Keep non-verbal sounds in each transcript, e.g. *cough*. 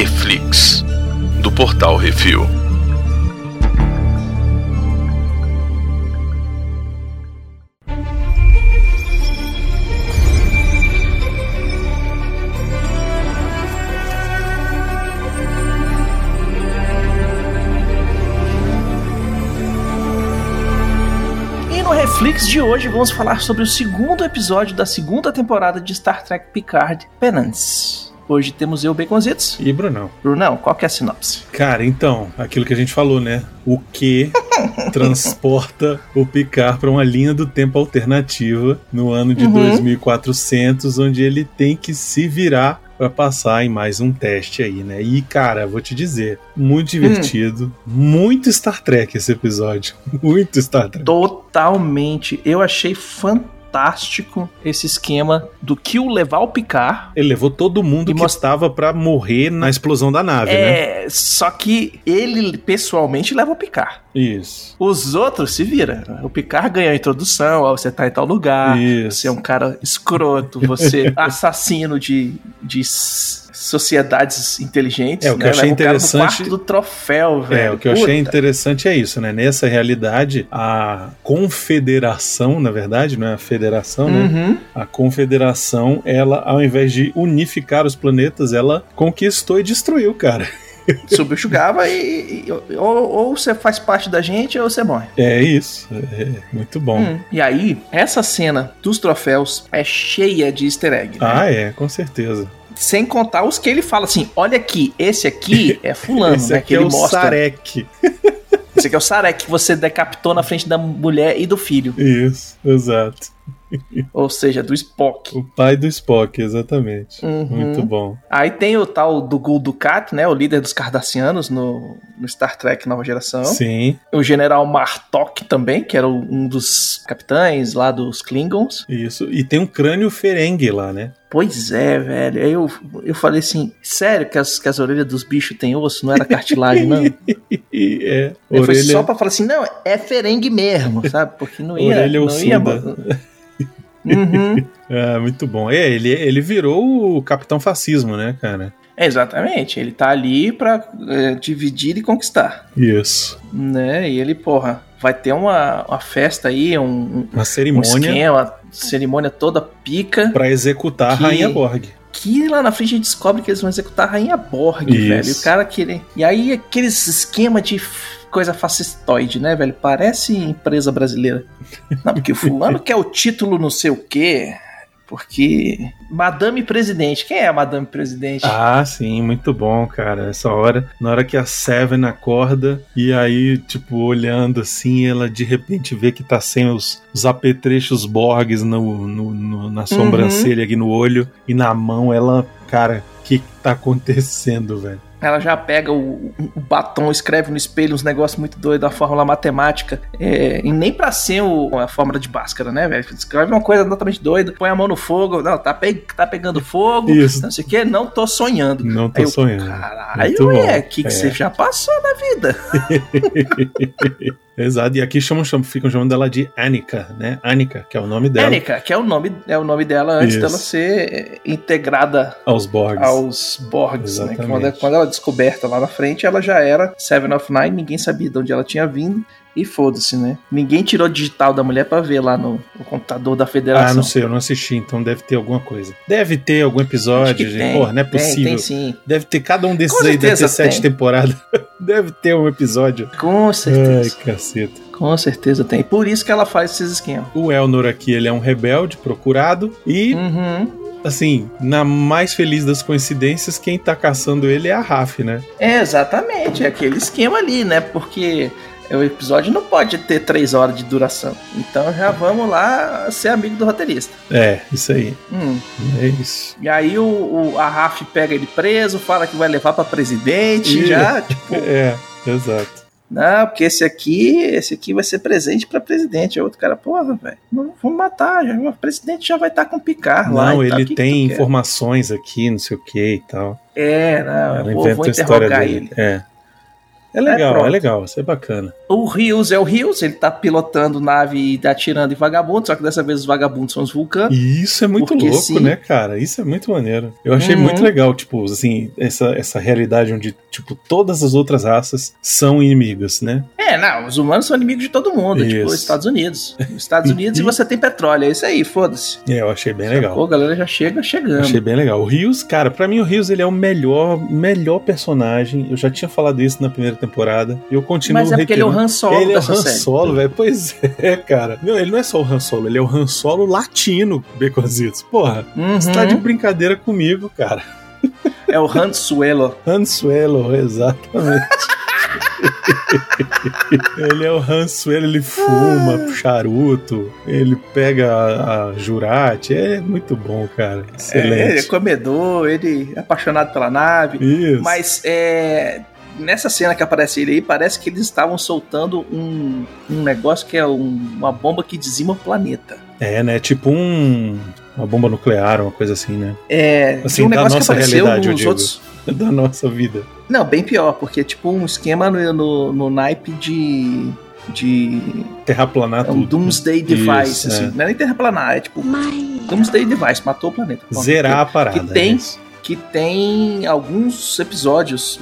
Reflix, do portal Refil. No Reflex de hoje vamos falar sobre o segundo episódio da segunda temporada de Star Trek Picard, Penance. Hoje temos eu, Baconzitos. E Brunão. Brunão, qual que é a sinopse? Cara, então, aquilo que a gente falou, né? O que *laughs* transporta o Picard para uma linha do tempo alternativa no ano de Uhum. 2400, onde ele tem que se virar para passar em mais um teste aí, né? E cara, vou te dizer, muito divertido, muito Star Trek esse episódio, *laughs* muito Star Trek. Totalmente. Eu achei fantástico esse esquema do Kill levar o Picard. Ele levou todo mundo que mostra- estava para morrer na explosão da nave, né? É, só que ele pessoalmente leva o Picard. Isso. Os outros se vira. O Picard ganha a introdução, ó, você tá em tal lugar, Isso. você é um cara escroto, você é *laughs* assassino de, de sociedades inteligentes. É, o que né? eu achei Leva interessante- quarto do troféu, velho. É, o que eu achei Puta. interessante é isso, né? Nessa realidade, a confederação, na verdade, não é a federação, né? Uhum. A confederação, ela, ao invés de unificar os planetas, ela conquistou e destruiu, cara. *laughs* Subjugava e, e- ou, ou você faz parte da gente ou você morre. É isso. É muito bom. Hum. E aí, essa cena dos troféus é cheia de easter egg. né? Ah, é, com certeza. Sem contar os que ele fala assim: olha aqui, esse aqui *laughs* é fulano, Esse né? aqui Que é ele o mostra. Sarek. Esse aqui é o Sarek que você decapitou na frente da mulher e do filho. Isso, exato. *laughs* Ou seja, do Spock. O pai do Spock, exatamente. Uhum. Muito bom. Aí tem o tal do Gul Dukat, né? O líder dos Cardassianos no, no Star Trek Nova Geração. Sim, O General Martok também, que era um dos capitães lá dos Klingons. isso. E tem um crânio Ferengue lá, né? Pois é, velho. Aí eu, eu falei assim: sério que as, que as orelhas dos bichos têm osso? Não era cartilagem, não? E *laughs* é, Ele foi orelha, só pra falar assim: não, é ferengue mesmo, sabe? Porque não ia. Orelha não ia. Uhum. *laughs* É, muito bom. É, ele, ele virou o Capitão Fascismo, né, cara? Exatamente, ele tá ali pra é, dividir e conquistar, Isso. né? E ele, porra, vai ter uma, uma festa aí, um, um Uma cerimônia esquema, cerimônia toda pica, pra executar Que- a Rainha Borg. que lá na frente a gente descobre que eles vão executar a Rainha Borg, Isso. velho. E o cara querer... E aí aqueles esquema de coisa fascistoide, né, velho? Parece empresa brasileira. Não, porque o fulano *laughs* quer o título não sei o quê... Porque. Madame Presidente. Quem é a Madame Presidente? Ah, sim, muito bom, cara. Essa hora, na hora que a Seven acorda e aí, tipo, olhando assim, ela de repente vê que tá sem os, os apetrechos Borgs no, no- no- na sobrancelha aqui no olho e na mão, ela, cara, que tá acontecendo, velho? Ela já pega o, o batom, escreve no espelho uns negócios muito doidos, a fórmula matemática. É, e nem pra ser o- a fórmula de Bhaskara, né, velho? Escreve uma coisa totalmente doida, põe a mão no fogo. Não, tá, pe- tá pegando fogo. Isso. Não sei o que, não tô sonhando. Não tô eu, sonhando. Caralho, é, o que, que É. você já passou na vida? *laughs* Exato, e aqui chamam, chamam, ficam chamando dela de Annika, né? Annika, que é o nome dela. Anika, que é o nome, é o nome dela antes Isso. dela ser integrada Aos Borgs. aos Borgs, né? Que. Quando, quando ela é descoberta lá na frente, ela já era Seven of Nine, ninguém sabia de onde ela tinha vindo. E foda-se, né? Ninguém tirou o digital da mulher pra ver lá no, no computador da Ah, federação. não sei, eu não assisti, então deve ter alguma coisa. Deve ter algum episódio, gente. tem, Porra, não é tem, possível. Tem, sim. Deve ter cada um desses Com aí, deve ter sete tem. temporadas. *laughs* deve ter um episódio. Com Ai, certeza. caceta. Com certeza tem. Por isso que ela faz esses esquemas. O Elnor aqui, ele é um rebelde procurado. E, Uhum. Assim, na mais feliz das coincidências, quem tá caçando ele é a Raf, né? É, exatamente. É aquele esquema ali, né? Porque o episódio não pode ter três horas de duração. Então já vamos lá ser amigo do roteirista. É, isso aí. Hum. É isso. E aí o, o- a Raf pega ele preso, fala que vai levar pra presidente, Ih. já, tipo, *laughs* É, exato. Não, porque esse aqui, esse aqui vai ser presente pra presidente. Aí outro cara, porra, velho, não vamos matar, já, o presidente já vai estar com picar lá. Não, ele que que tem tu quer? informações aqui, não sei o que e tal. É, não, Ela eu vou, vou a história interrogar dele. ele. É. É legal, é, pronto. legal, isso é bacana. O Rios é o Rios, ele tá pilotando nave e atirando em vagabundos, só que dessa vez os vagabundos são os vulcanos. E isso é muito louco, sim. né, cara? Isso é muito maneiro. Eu achei Uhum. muito legal, tipo, assim, essa, essa realidade onde, tipo, todas as outras raças são inimigas, né? É, não, os humanos são inimigos de todo mundo, tipo Isso. os Estados Unidos. Os Estados *laughs* Unidos e você tem petróleo, é isso aí, foda-se. É, eu achei bem legal. Pô, a galera já chega chegando. Achei bem legal. O Rios, cara, pra mim o Rios ele é o melhor, melhor personagem. Eu já tinha falado isso na primeira temporada. E eu continuo Mas é porque ele é o. Han Solo Ele é o dessa Han série. Solo, velho. Pois *laughs* é, cara. Não, ele não é só o Han Solo, ele é o Han Solo latino, Beconzitos. Porra, Uhum. você tá de brincadeira comigo, cara. É o Han Suelo. *laughs* Han Suelo, exatamente. *laughs* ele é o Suelo, ele fuma charuto, ele pega a, a Jurate, é muito bom, cara. É, ele é Excelente. comedor, ele é apaixonado pela nave. Isso. Mas é. Nessa cena que aparece ele aí, parece que eles estavam soltando um, um negócio que é um- uma bomba que dizima o planeta. É, né? Tipo um. Uma bomba nuclear, uma coisa assim, né? É, Assim, um da negócio que nossa apareceu realidade, eu nos digo. outros. *laughs* Da nossa vida. Não, bem pior, porque é tipo um esquema no, no, no naipe de. de. Terraplanar É um tudo. Doomsday Isso, Device, assim. é. Não é nem terraplanar, é tipo. Doomsday Device, matou o planeta. Zerar a parada. que tem- é isso. Que tem alguns episódios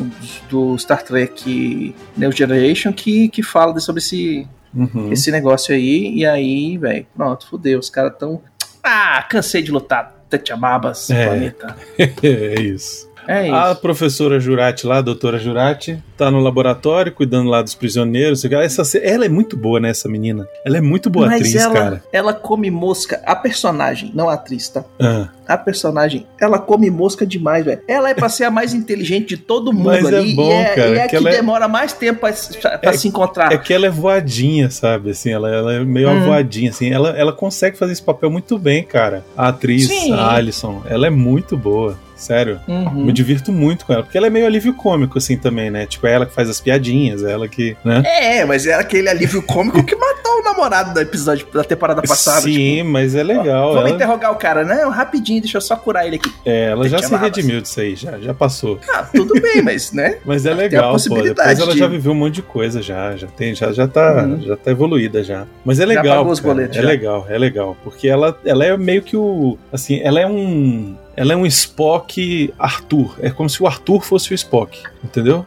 do Star Trek New Generation que, que fala sobre esse, Uhum. esse negócio aí. E aí, velho, pronto, fudeu. Os caras tão. Ah, cansei de lutar. Tetchababas, É. planeta. *laughs* é isso. É isso. A professora Jurati lá, a doutora Jurati, tá no laboratório cuidando lá dos prisioneiros. Essa, ela é muito boa, né, essa menina? Ela é muito boa Mas atriz, ela, cara. ela come mosca. A personagem, não a atriz, tá? Ah, A personagem, ela come mosca demais, velho. Ela é pra ser a mais inteligente de todo mundo Mas é ali. bom, e é, cara, e é que que, ela é- demora mais tempo pra, pra É- se encontrar. é que ela é voadinha, sabe? Assim, ela, ela é meio Hum. avoadinha, assim. Ela, ela consegue fazer esse papel muito bem, cara. A atriz, Sim. a Alison, ela é muito boa. Sério. Uhum. Me divirto muito com ela, porque ela é meio alívio cômico, assim, também, né? Tipo, é ela que faz as piadinhas, é ela que, né? É, mas é aquele alívio cômico que matou o namorado do episódio da temporada passada. Sim, tipo, mas é legal. Vamos ela, interrogar o cara, não, rapidinho, deixa eu só curar ele aqui. é, ela já se redimiu disso aí, já, já passou. Ah, tudo bem, mas, né? *laughs* Mas é legal, pô. Depois ela de- já viveu um monte de coisa já, já tem, já, já tá, Uhum. já tá evoluída já. Mas é Já legal, pagou os boletos, é já. legal, é legal, porque ela, ela é meio que o, assim, ela é um, ela é um Spock Arthur. É como se o Arthur fosse o Spock, entendeu?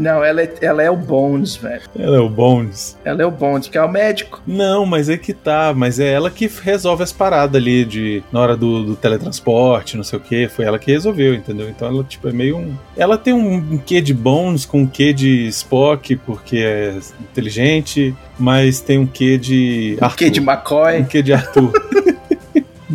Não, ela é, ela é o Bones, velho. Ela é o Bones. Ela é o Bones, que é o médico. Não, mas é que tá, mas é ela que resolve as paradas ali de na hora do, do teletransporte, não sei o que, foi ela que resolveu, entendeu? Então ela tipo é meio um, ela tem um, um quê de Bones com um quê de Spock porque é inteligente, mas tem um quê de O que de Um McCoy. quê de Arthur. *laughs*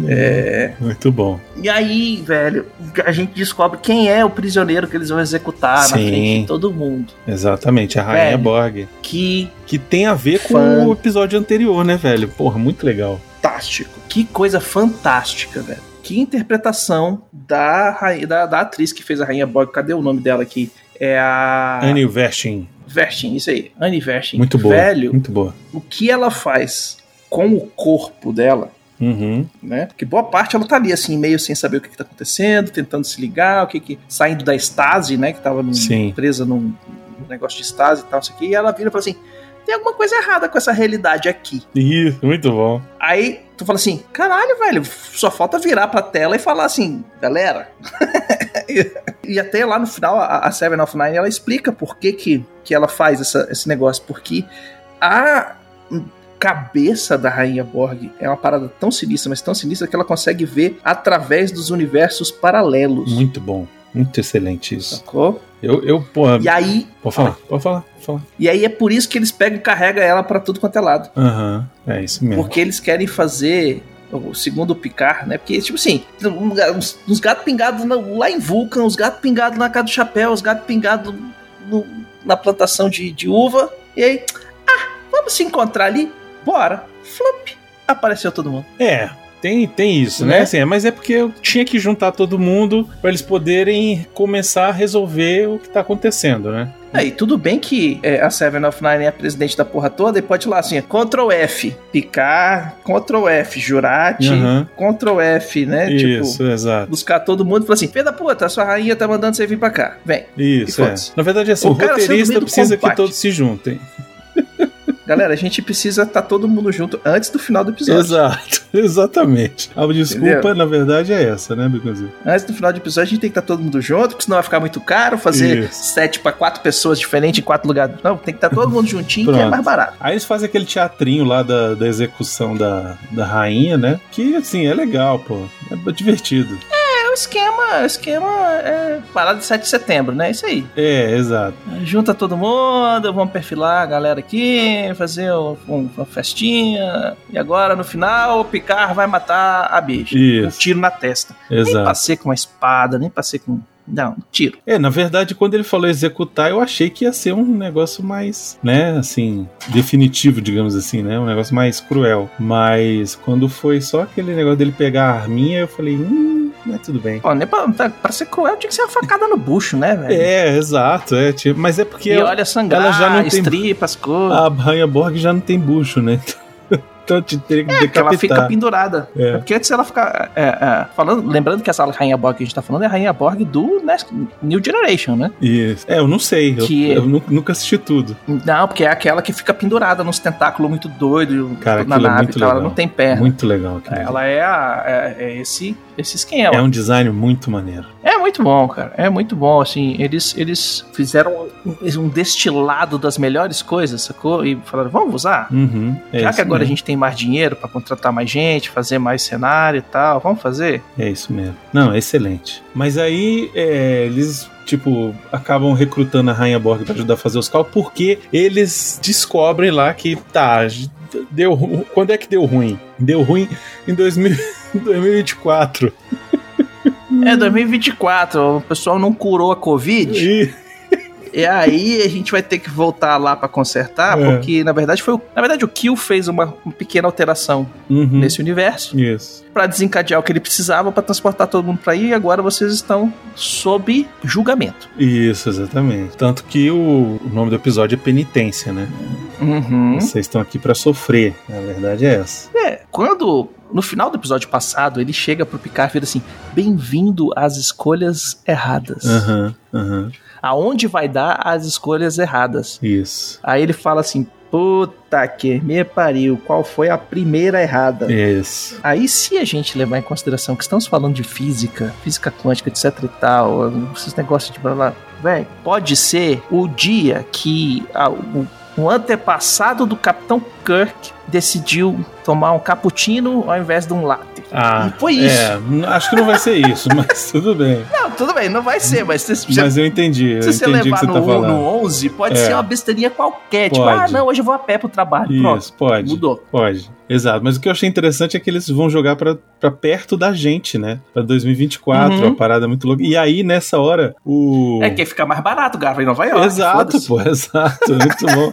É. Muito bom. E aí, velho, a gente descobre quem é o prisioneiro que eles vão executar na Sim. frente de todo mundo. Exatamente, a Rainha Velho. Borg. Que Que tem a ver com Fan- o episódio anterior, né, velho? Porra, muito legal. fantástico. Que coisa fantástica, velho. Que interpretação da, da, da atriz que fez a Rainha Borg. Cadê o nome dela aqui? É a. Annie Vestin, Vershin, isso aí. Annie Vershin. muito boa. Velho, Muito boa. o que ela faz com o corpo dela, Uhum. né? Porque boa parte ela tá ali, assim, meio sem saber o que, que tá acontecendo, tentando se ligar, o que que. saindo da estase, né? Que tava num- presa num, negócio de estase e tal, isso aqui. E ela vira e fala assim: tem alguma coisa errada com essa realidade aqui. Isso, muito bom. Aí tu fala assim: caralho, velho, só falta virar pra tela e falar assim, galera. *laughs* e, e até lá no final, a, a Seven of Nine ela explica por que, que, que ela faz essa- esse negócio. Porque a cabeça da Rainha Borg é uma parada tão sinistra, mas tão sinistra que ela consegue ver através dos universos paralelos. Muito bom. Muito excelente isso. Sacou? Eu, eu porra. E aí, Pode falar, pode falar, pode falar. e aí é por isso que eles pegam e carregam ela pra tudo quanto é lado. Aham, é isso mesmo. Porque eles querem fazer, o segundo o Picard, né? Porque, tipo assim, uns, uns gatos pingados lá em Vulcan, os gatos pingados na casa do chapéu, os gatos pingados na plantação de, de uva. E aí, ah, vamos se encontrar ali? Bora. Flop. Apareceu todo mundo. É, tem, tem isso, né? Né? Assim, é, mas é porque eu tinha que juntar todo mundo pra eles poderem começar a resolver o que tá acontecendo, né? Aí, tudo bem que é, a Seven of Nine é a presidente da porra toda e pode ir lá assim, Ctrl F, picar, Ctrl F, Jurati, Aham. Ctrl F, né? Isso, Tipo, exato. buscar todo mundo e falar assim, filha da puta, a sua rainha tá mandando você vir pra cá, vem. Isso, é. Na verdade, assim, O o, roteirista precisa que todos se juntem. Galera, a gente precisa estar todo mundo junto antes do final do episódio. Exato, *laughs* exatamente. A desculpa, Entendeu? na verdade, é essa, né, Bicozinho? Antes do final do episódio, a gente tem que estar todo mundo junto, porque senão vai ficar muito caro fazer Isso. sete pra quatro pessoas diferentes em quatro lugares. Não, tem que estar todo mundo juntinho, que é mais barato. Aí eles fazem aquele teatrinho lá da, da execução da, da rainha, né? Que, assim, é legal, pô. É divertido. É esquema, o esquema é parada de 7 de setembro, né? Isso aí. É, exato. Junta todo mundo, vamos perfilar a galera aqui, fazer um- um- uma festinha. E agora, no final, o Picard vai matar a bicha. Isso. Um tiro na testa. Nem Exato. passei com uma espada, nem passei com. Não, um tiro. É, na verdade, quando ele falou executar, eu achei que ia ser um negócio mais, né, assim, definitivo, digamos assim, né? Um negócio mais cruel. Mas quando foi só aquele negócio dele pegar a arminha, eu falei, hum, mas tudo bem. Pô, nem pra, pra- pra ser cruel, tinha que ser uma facada no bucho, né, velho? É, exato, é, tipo, mas é porque E ela- olha sangrar, ela já não tem- estripa as coisas. a Rainha Borg já não tem bucho, né? Então te teria que É, porque ela fica decapitar. pendurada. É. É Porque antes ela fica. é, é, falando, lembrando que essa Rainha Borg que a gente tá falando é a Rainha Borg do New Generation, né? Isso. É, eu não sei, eu, Que- eu nu- nunca assisti tudo. Não, porque é aquela que fica pendurada nos tentáculos muito doido Cara, na é nave muito e tal. Ela legal. não tem perna. Muito legal. Ela é, a- é, é esse, esse esquema. É um design muito maneiro. É muito bom, cara. É muito bom, assim. Eles, eles fizeram um, um destilado das melhores coisas, sacou? E falaram, vamos usar? Uhum, é Já que agora a mesmo. gente tem mais dinheiro pra contratar mais gente, fazer mais cenário e tal, vamos fazer? É isso mesmo. Não, é excelente. Mas aí é, eles, tipo, acabam recrutando a Rainha Borg pra ajudar a fazer os cálculos, porque eles descobrem lá que, tá, deu Quando é que deu ruim? Deu ruim em 2000 em 2024. É 2024, o pessoal não curou a Covid. E, *laughs* E aí a gente vai ter que voltar lá pra consertar, É. porque na verdade foi, o- na verdade o Kill fez uma, uma pequena alteração Uhum, nesse universo Isso. pra desencadear o que ele precisava pra transportar todo mundo pra aí e agora vocês estão sob julgamento. Isso, exatamente. Tanto que o, o nome do episódio é Penitência, né? Uhum. Vocês estão aqui pra sofrer. A verdade é essa. É, quando no final do episódio passado ele chega pro Picard e vira assim: "Bem-vindo às escolhas erradas. Aham, aham. Aonde vai dar as escolhas erradas?" Isso. Aí ele fala assim: Puta que me pariu, qual foi a primeira errada? Isso. Aí, se a gente levar em consideração que estamos falando de física, física quântica, etc e tal, esses negócios de blá blá, velho, pode ser o dia que ah, o, o antepassado do Capitão Kirk decidiu tomar um cappuccino ao invés de um latte. Ah, E foi isso. É, acho que não vai ser isso, *laughs* mas tudo bem. Não, tudo bem, não vai ser, mas se, se- Mas eu entendi, eu se você entendi levar você no, tá no falando. 11, pode É. ser uma besteirinha qualquer. Tipo, Pode. ah, não, hoje eu vou a pé pro trabalho. Pronto, Isso, pode. mudou. Pode. Exato. Mas o que eu achei interessante é que eles vão jogar pra, pra perto da gente, né? Pra 2024, Uhum. uma parada muito louca. E aí, nessa hora, o. É que fica mais barato, grava em Nova York. Exato, pô, *laughs* exato. Muito bom.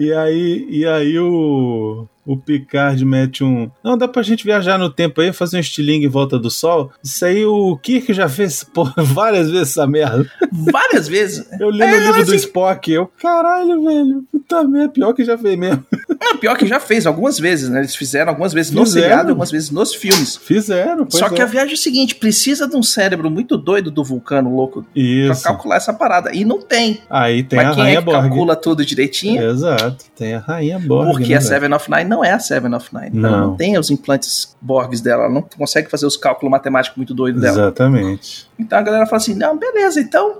E aí, e aí o, o Picard mete um. Não, dá pra gente viajar no tempo aí, fazer um estilingue em volta do sol. Isso aí o Kirk já fez *laughs* pô, várias vezes essa merda. Várias vezes. Eu li É, no livro mas do assim- Spock, eu, caralho, velho, puta merda, pior que já fez mesmo. Não, pior que já fez algumas vezes, né? Eles fizeram algumas vezes no Fizeram. seriado e algumas vezes nos filmes. Fizeram, pois Só que é. a viagem é o seguinte: precisa de um cérebro muito doido do vulcano louco pra Isso. calcular essa parada. E não tem. Aí tem Mas a quem é Rainha que Borg. calcula tudo direitinho? Exato, tem a Rainha Borg. Porque né, a? Seven of Nine não é a Seven of Nine. Ela Não. não tem os implantes Borgs dela. Ela não consegue fazer os cálculos matemáticos muito doidos dela. Exatamente. Então a galera fala assim: não, beleza, então.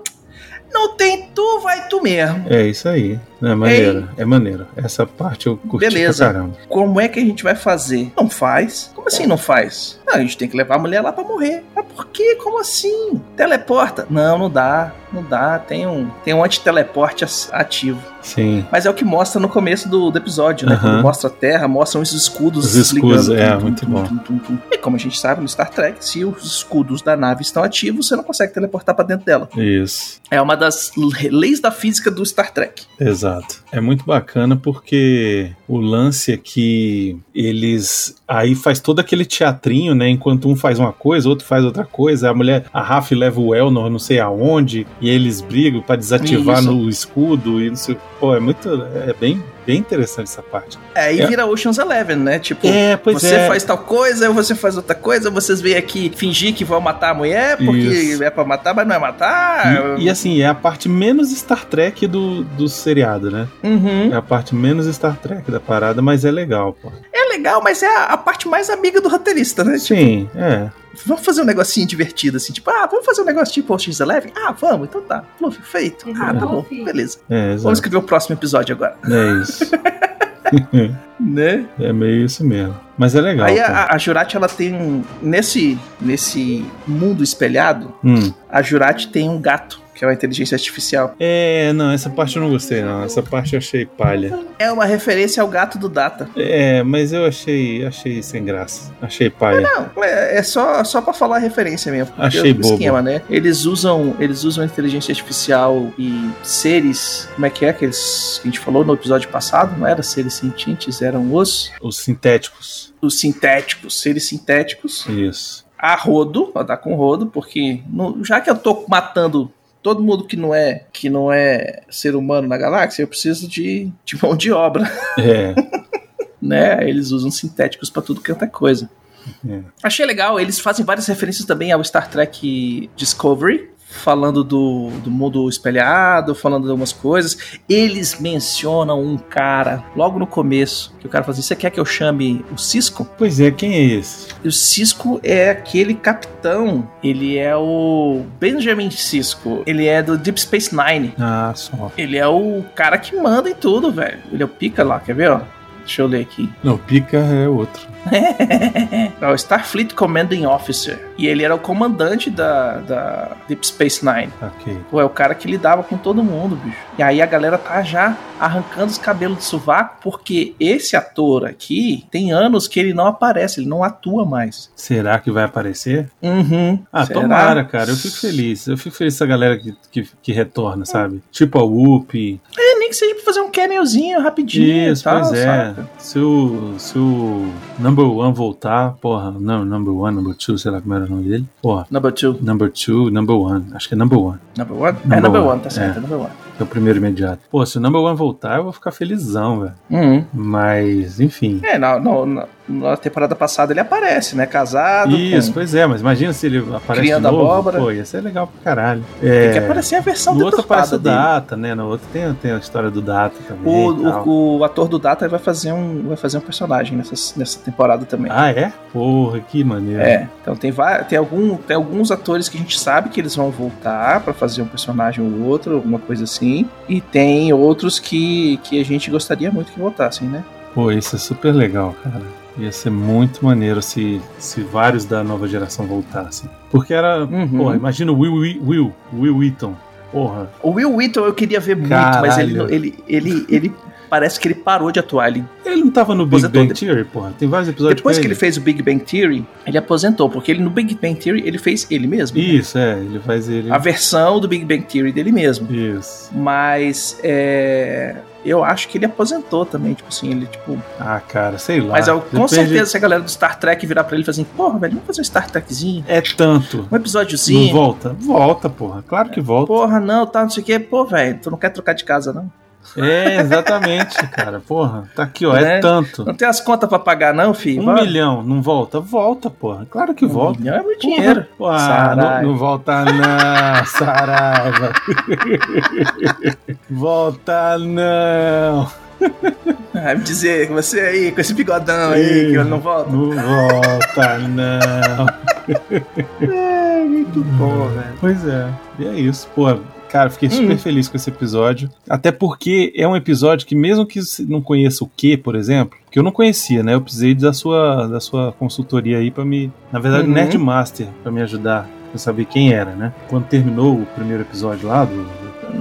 Não tem tu, vai tu mesmo. É isso aí. É maneiro, é maneiro. Essa parte eu curti Beleza. pra caramba. Como é que a gente vai fazer? Não faz. Como assim não faz? Não, a gente tem que levar a mulher lá pra morrer. Mas por quê? Como assim? Teleporta? Não, não dá. Não dá. Tem um, tem um anti-teleporte ativo. Sim. Mas é o que mostra no começo do, do episódio, né? Quando mostra a Terra, mostram os escudos Os escudos, ligando. é, Tum, muito tum, bom. tum, tum. E como a gente sabe no Star Trek, se os escudos da nave estão ativos, você não consegue teleportar pra dentro dela. Isso. É uma das leis da física do Star Trek. Exato. Exato. É muito bacana porque o lance é que eles aí faz todo aquele teatrinho, né? Enquanto um faz uma coisa, outro faz outra coisa. A mulher, a Raf leva o Elnor não sei aonde e eles brigam para desativar Isso. no escudo e não sei. Pô, é muito, é bem, bem interessante essa parte. É, aí É. vira Ocean's Eleven, né? Tipo, É, você é. faz tal coisa, você faz outra coisa, vocês vêm aqui fingir que vão matar a mulher porque Isso. é pra matar, mas não é matar. E, e, assim, é a parte menos Star Trek do, do seriado, né? Uhum. É a parte menos Star Trek da parada, mas é legal, pô. Legal, mas é a, a parte mais amiga do roteirista, né? Tipo, Sim, é. vamos fazer um negocinho divertido, assim, tipo, ah, vamos fazer um negócio tipo Ocean's Eleven? Ah, vamos, então tá. Fluff, feito. Ah, tá bom, beleza. É, Vamos escrever o próximo episódio agora, É isso. *laughs* né? é meio isso mesmo. Mas é legal. Aí a, a Jurati, ela tem um. Nesse, nesse mundo espelhado, Hum. a Jurati tem um gato, que é uma inteligência artificial. É, não, essa parte eu não gostei, não. Essa parte eu achei palha. É uma referência ao gato do Data. É, mas eu achei, achei sem graça. Achei palha. Não, é, é só, só pra falar a referência mesmo. Achei é o bobo. esquema, né? Eles usam, eles usam inteligência artificial e seres. Como é que é que eles, que a gente falou no episódio passado? Não era seres sentientes, eram os, Os sintéticos. os sintéticos, seres sintéticos. Isso. A rodo, pra dar com rodo, porque no- já que eu tô matando todo mundo que não é que não é ser humano na galáxia, eu preciso de, de mão de obra, É. *laughs* né? Eles usam sintéticos pra tudo quanto é coisa. É. Achei legal, eles fazem várias referências também ao Star Trek Discovery, falando do, do mundo espelhado, falando de algumas coisas. Eles mencionam um cara logo no começo, que o cara fala assim: Você quer que eu chame o Cisco? Pois é, quem é esse? O Cisco é aquele capitão, ele é o Benjamin Cisco, ele é do Deep Space Nine. Ah, só. Ele é o cara que manda em tudo, velho. Ele é o pica lá, quer ver, ó? Deixa eu ler aqui. Não, Pica é outro. *laughs* É o Starfleet Commanding Officer. E ele era o comandante da, da Deep Space Nine. Ok. Pô, é o cara que lidava com todo mundo, bicho. E aí a galera tá já arrancando os cabelos do sovaco, porque esse ator aqui tem anos que ele não aparece, ele não atua mais. Será que vai aparecer? Uhum. Ah, Será? tomara, cara. Eu fico feliz. Eu fico feliz essa galera que, que, que retorna, sabe? Tipo a Whoop. É, nem que seja pra fazer um cameozinho rapidinho. Isso, tal, pois é. Se o, se o Number One voltar, porra, não, Number One, Number Two, sei lá como era o nome dele. Porra, Number two. Number Two, Number One. Acho que é Number One, Number one? é Number number one, one, tá certo, é. é number one. que é o primeiro imediato. Pô, se o Number One voltar, eu vou ficar felizão, velho. Uhum. Mas, enfim. É, na, na, na- na temporada passada ele aparece, né? Casado. Isso, pois é, mas imagina se ele aparece Criando de novo. abóbora. Pô, ia ser legal pra caralho. Tem É, que aparecer a versão no outro aparece o dele. Data, né? No outro tem, tem a história do Data também. O, o, o ator do Data vai fazer um, vai fazer um personagem nessa, nessa temporada também. Ah, é? Porra, que maneiro. É, então tem, tem, algum, tem alguns atores que a gente sabe que eles vão voltar pra fazer um personagem ou outro, alguma coisa assim. E tem outros que, que a gente gostaria muito que voltassem, né? Pô, isso é super legal, cara. Ia ser muito maneiro se, se vários da nova geração voltassem. Porque era. Uhum. Porra, imagina o Will, Will, Will, Will Wheaton. Porra. O Will Wheaton eu queria ver muito, mas ele, Caralho. ele, ele, ele parece que ele parou de atuar. Ele, Ele não tava no Big Aposentou Bang de- Theory, porra. Tem vários episódios depois que ele fez o Big Bang Theory, ele aposentou, porque ele no Big Bang Theory ele fez ele mesmo. né? Isso, é. Ele faz ele. A versão do Big Bang Theory dele mesmo. Isso. Mas é, eu acho que ele aposentou também, tipo assim, ele tipo. Ah, cara, sei lá. Mas eu, com Depende- certeza se a galera do Star Trek virar pra ele e falar assim, porra, velho, vamos fazer um Star Trekzinho, É tanto. um Não episódiozinho. volta? Volta, porra. Claro que volta. Porra, não, tá, não sei o que, pô, velho, tu não quer trocar de casa, não? É, exatamente, cara. Porra. Tá aqui, ó. É Né? tanto. Não tem as contas pra pagar, não, filho? Um milhão, não volta? Volta, porra. Claro que Um volta. milhão é muito Porra. dinheiro. Saraiva. não, não volta não, Saraiva. *laughs* volta não. Vai me dizer, você aí, com esse bigodão aí, que eu não volto. Não volta não. *laughs* É, muito bom, velho. Pois é, e é isso. Pô, cara, fiquei super Hum. feliz com esse episódio. Até porque é um episódio que, mesmo que não conheça o que, por exemplo, que eu não conhecia, né? Eu precisei da sua, da sua consultoria aí pra me. Na verdade, o Uhum. Nerdmaster, pra me ajudar. Pra saber quem era, né? Quando terminou o primeiro episódio lá do,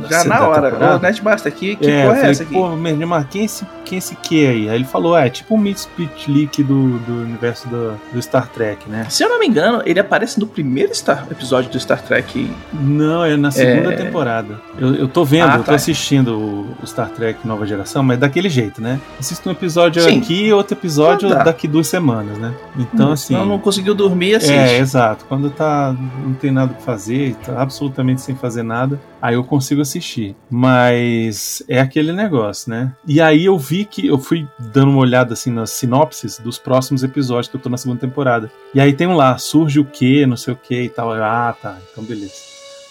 Já na hora. Ô, Netmaster, que, que é, porra é essa aqui? Pô, Neymar, quem é esse, quem é esse que aí? Aí ele falou, é tipo um Mid-Split Leak do, do universo do, do, Star Trek, né? Se eu não me engano, ele aparece no primeiro Star, episódio do Star Trek. Não, é na segunda é... temporada. Eu, eu tô vendo, ah, eu tô tá. assistindo o, o, Star Trek Nova Geração, mas daquele jeito, né? Assisto um episódio Sim. aqui e outro episódio ah, tá. daqui duas semanas, né? Então, hum, assim. Não, não conseguiu dormir assim. É, exato. Quando tá. não tem nada pra fazer, tá absolutamente sem fazer nada, aí eu consigo assistir. Mas é aquele negócio, né? E aí eu vi que eu fui dando uma olhada assim nas sinopses dos próximos episódios que eu tô na segunda temporada. E aí tem um lá, surge o que, não sei o que e tal. Ah, tá, então beleza.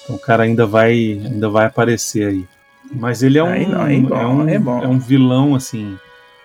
Então o cara ainda vai, ainda vai aparecer aí. Mas ele é um, aí não, é, bom, é, um é, é um vilão assim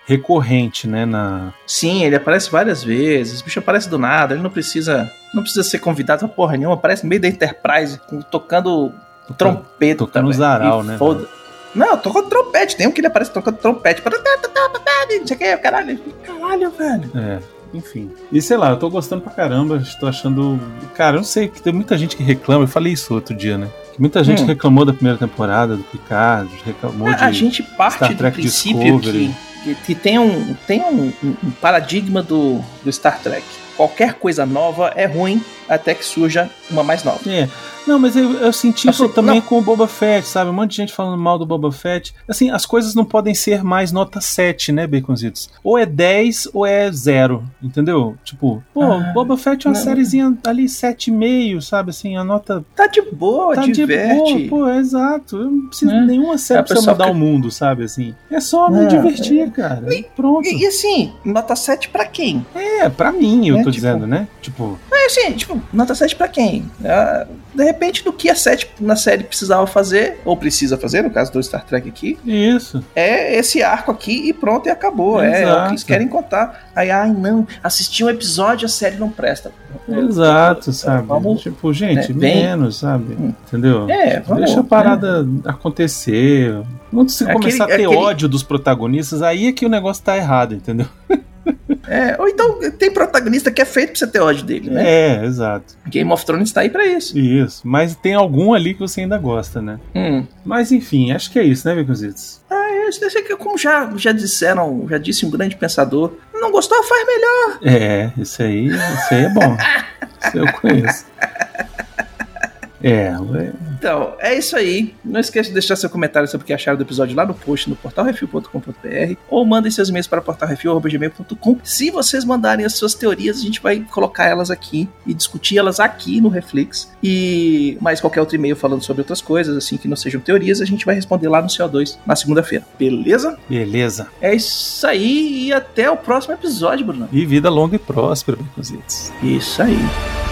recorrente, né, na Sim, ele aparece várias vezes. O bicho aparece do nada, ele não precisa, não precisa ser convidado pra porra nenhuma, aparece no meio da Enterprise tocando trompete, tocando zaral, né? Foda. Não, tocando trompete. Tem um que ele aparece tocando trompete. Não sei o que, caralho. Caralho, velho. É. Enfim. E sei lá, eu tô gostando pra caramba. Estou achando. Cara, eu não sei, que tem muita gente que reclama. Eu falei isso outro dia, né? muita gente hum. reclamou da primeira temporada do Picard, reclamou a, de. A gente parte Star Trek do princípio que, que, que, tem, um, tem um, um paradigma do, do Star Trek. Qualquer coisa nova é ruim até que surja uma mais nova. É. Não, mas eu, eu senti isso assim, também não. com o Boba Fett, sabe? Um monte de gente falando mal do Boba Fett. Assim, as coisas não podem ser mais nota 7, né, Baconzitos? Ou é 10 ou é 0, entendeu? Tipo, pô, ah, Boba Fett é uma não. sériezinha ali 7,5, sabe? Assim, a nota. Tá de boa, tá diverte. de boa, pô, é exato. Eu não preciso, é. Nenhuma série precisa mudar fica... o mundo, sabe? Assim, é só me é. divertir, cara. E, Pronto. E, e, assim, nota 7 pra quem? É, pra mim, eu é, tô tipo... dizendo, né? Tipo. É assim, tipo, nota 7 pra quem? É, de repente, do que a 7 na série precisava fazer, ou precisa fazer, no caso do Star Trek aqui. Isso. É esse arco aqui e pronto, e acabou. É, é, o que eles querem contar. Aí, ai, não, assistir um episódio, a série não presta. Exato, sabe? Vamos, tipo, gente, né? menos, sabe? Hum. Entendeu? É, vamos, Deixa a parada né? acontecer. Quando você aquele, começar a ter aquele... ódio dos protagonistas, aí é que o negócio tá errado, entendeu? *laughs* É, ou então tem protagonista que é feito pra você ter ódio dele, né? É, exato. Game of Thrones tá aí pra isso. Isso, mas tem algum ali que você ainda gosta, né? Hum. Mas enfim, acho que é isso, né, Vicozitos? Ah, é, isso que como já, já disseram, já disse um grande pensador, não gostou, faz melhor. É, isso aí, isso aí é bom. *laughs* isso eu conheço. É, então, é isso aí. Não esqueça de deixar seu comentário sobre o que acharam do episódio lá no post no portalrefil.com.br ou mandem seus e-mails para portalrefil.gmail.com. Se vocês mandarem as suas teorias, a gente vai colocar elas aqui e discutir elas aqui no Reflex. E mais qualquer outro e-mail falando sobre outras coisas, assim, que não sejam teorias, a gente vai responder lá no CO2 na segunda-feira. Beleza? Beleza. É isso aí e até o próximo episódio, Bruno. E vida longa e próspera, Baconzitos. Isso aí.